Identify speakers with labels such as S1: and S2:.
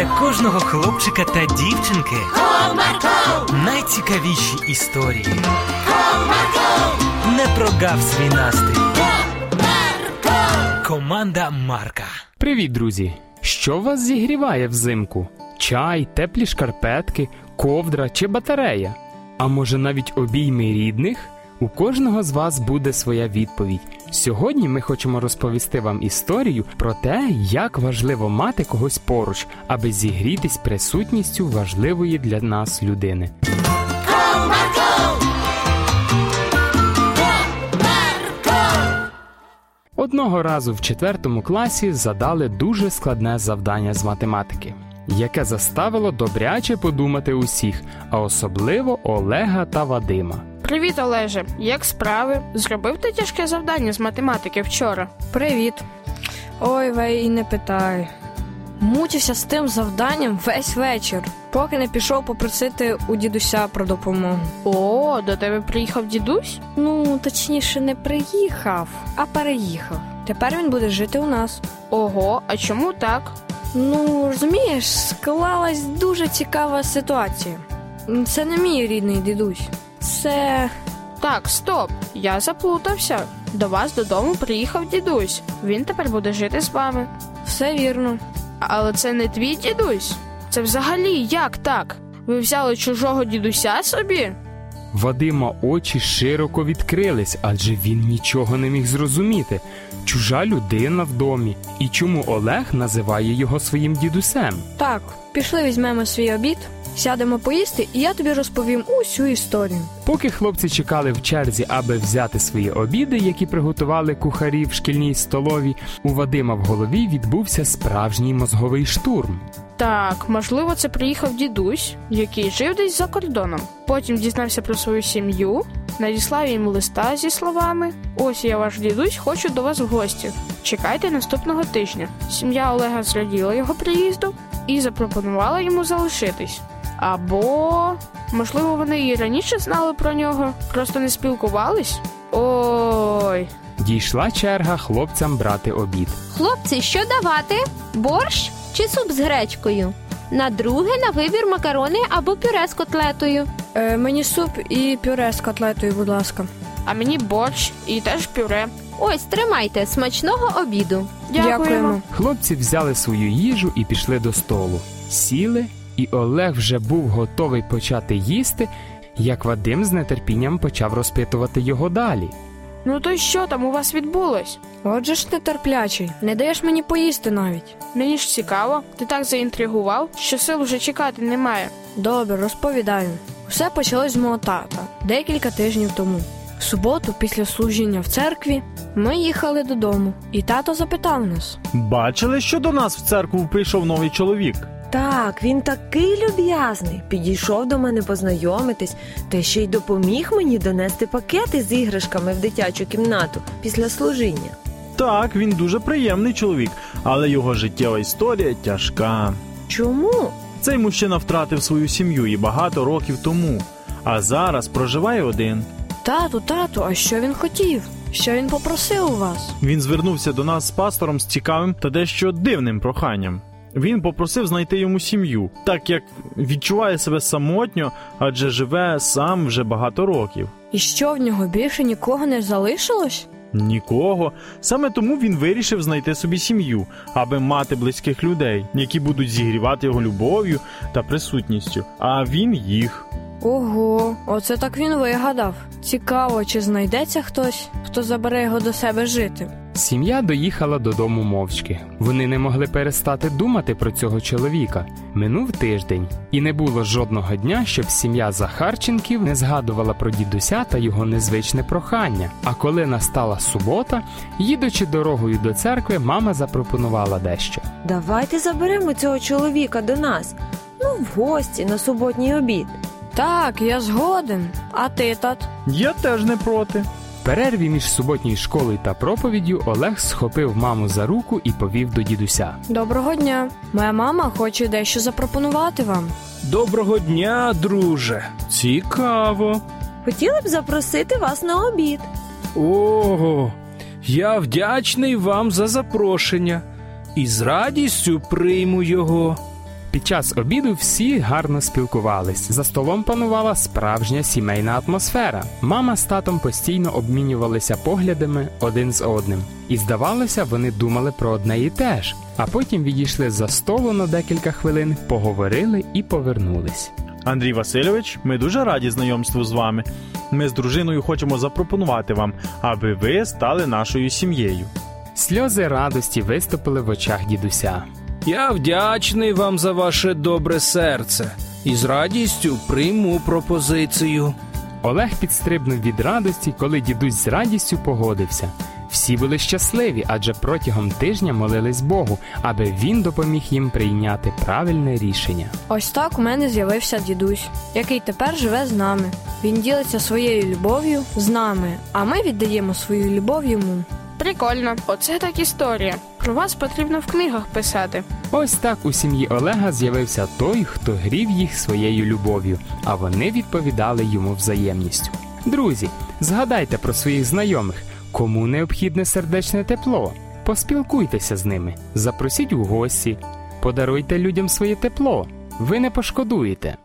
S1: для кожного хлопчика та дівчинки
S2: Comarco,
S1: найцікавіші історії.
S2: Comarco,
S1: Не прогав свій настрій.
S2: Comarco.
S1: Команда Марка.
S3: Привіт, друзі! Що вас зігріває взимку? Чай, теплі шкарпетки, ковдра чи батарея? А може навіть обійми рідних? У кожного з вас буде своя відповідь. Сьогодні ми хочемо розповісти вам історію про те, як важливо мати когось поруч, аби зігрітись присутністю важливої для нас людини. Одного разу в четвертому класі задали дуже складне завдання з математики, яке заставило добряче подумати усіх, а особливо Олега та Вадима.
S4: Привіт, Олеже. Як справи? Зробив ти тяжке завдання з математики вчора.
S5: Привіт. Ой, вей, і не питай. Мучився з тим завданням весь вечір, поки не пішов попросити у дідуся про допомогу.
S4: О, до тебе приїхав дідусь?
S5: Ну, точніше, не приїхав, а переїхав. Тепер він буде жити у нас.
S4: Ого, а чому так?
S5: Ну, розумієш, склалась дуже цікава ситуація. Це не мій рідний дідусь. Це.
S4: Так, стоп, я заплутався. До вас додому приїхав дідусь. Він тепер буде жити з вами.
S5: все вірно.
S4: Але це не твій дідусь. Це взагалі як так? Ви взяли чужого дідуся собі?
S3: Вадима очі широко відкрились, адже він нічого не міг зрозуміти. Чужа людина в домі. І чому Олег називає його своїм дідусем?
S5: Так, пішли візьмемо свій обід, сядемо поїсти, і я тобі розповім усю історію.
S3: Поки хлопці чекали в черзі, аби взяти свої обіди, які приготували кухарі в шкільній столові, у Вадима в голові відбувся справжній мозговий штурм.
S4: Так, можливо, це приїхав дідусь, який жив десь за кордоном. Потім дізнався про свою сім'ю, надіслав їм листа зі словами: Ось я ваш дідусь, хочу до вас в гості. Чекайте наступного тижня. Сім'я Олега зраділа його приїзду і запропонувала йому залишитись. Або, можливо, вони і раніше знали про нього, просто не спілкувались. Ой,
S3: Дійшла черга хлопцям брати обід.
S6: Хлопці, що давати? Борщ чи суп з гречкою? На друге на вибір макарони або пюре з котлетою.
S5: Е, мені суп і пюре з котлетою, будь ласка.
S4: а мені борщ і теж пюре.
S6: Ось тримайте смачного обіду.
S4: Дякуємо.
S3: Хлопці взяли свою їжу і пішли до столу. Сіли, і Олег вже був готовий почати їсти, як Вадим з нетерпінням почав розпитувати його далі.
S4: Ну то й що там у вас відбулось?
S5: Отже ж нетерплячий, не даєш мені поїсти навіть.
S4: Мені ж цікаво, ти так заінтригував, що сил вже чекати немає.
S5: Добре, розповідаю. Все почалось з мого тата декілька тижнів тому. В суботу, після служіння в церкві, ми їхали додому, і тато запитав нас:
S7: Бачили, що до нас в церкву прийшов новий чоловік?
S8: Так, він такий люб'язний. Підійшов до мене познайомитись, та ще й допоміг мені донести пакети з іграшками в дитячу кімнату після служіння.
S7: Так, він дуже приємний чоловік, але його життєва історія тяжка.
S8: Чому?
S7: Цей мужчина втратив свою сім'ю і багато років тому, а зараз проживає один.
S5: Тату, тату, а що він хотів? Що він попросив у вас?
S7: Він звернувся до нас з пастором з цікавим та дещо дивним проханням. Він попросив знайти йому сім'ю, так як відчуває себе самотньо, адже живе сам вже багато років.
S5: І що в нього більше нікого не залишилось?
S7: Нікого. Саме тому він вирішив знайти собі сім'ю, аби мати близьких людей, які будуть зігрівати його любов'ю та присутністю. А він їх.
S5: Ого, оце так він вигадав. Цікаво, чи знайдеться хтось, хто забере його до себе жити.
S3: Сім'я доїхала додому мовчки. Вони не могли перестати думати про цього чоловіка. Минув тиждень, і не було жодного дня, щоб сім'я Захарченків не згадувала про дідуся та його незвичне прохання. А коли настала субота, їдучи дорогою до церкви, мама запропонувала дещо.
S8: Давайте заберемо цього чоловіка до нас. Ну, в гості на суботній обід.
S5: Так, я згоден. А ти, тат?
S7: Я теж не проти.
S3: Перерві між суботньою школою та проповіддю Олег схопив маму за руку і повів до дідуся.
S5: Доброго дня. Моя мама хоче дещо запропонувати вам.
S9: Доброго дня, друже. Цікаво.
S8: Хотіли б запросити вас на обід.
S9: Ого, я вдячний вам за запрошення і з радістю прийму його.
S3: Під час обіду всі гарно спілкувались. За столом панувала справжня сімейна атмосфера. Мама з татом постійно обмінювалися поглядами один з одним. І здавалося, вони думали про одне і те ж. А потім відійшли за столу на декілька хвилин, поговорили і повернулись.
S7: Андрій Васильович, ми дуже раді знайомству з вами. Ми з дружиною хочемо запропонувати вам, аби ви стали нашою сім'єю.
S3: Сльози радості виступили в очах дідуся.
S9: Я вдячний вам за ваше добре серце і з радістю прийму пропозицію.
S3: Олег підстрибнув від радості, коли дідусь з радістю погодився. Всі були щасливі, адже протягом тижня молились Богу, аби він допоміг їм прийняти правильне рішення.
S5: Ось так у мене з'явився дідусь, який тепер живе з нами. Він ділиться своєю любов'ю з нами, а ми віддаємо свою любов йому.
S4: Прикольно, оце так історія. Про вас потрібно в книгах писати.
S3: Ось так у сім'ї Олега з'явився той, хто грів їх своєю любов'ю, а вони відповідали йому взаємністю. Друзі, згадайте про своїх знайомих, кому необхідне сердечне тепло. Поспілкуйтеся з ними, запросіть у гості, подаруйте людям своє тепло. Ви не пошкодуєте.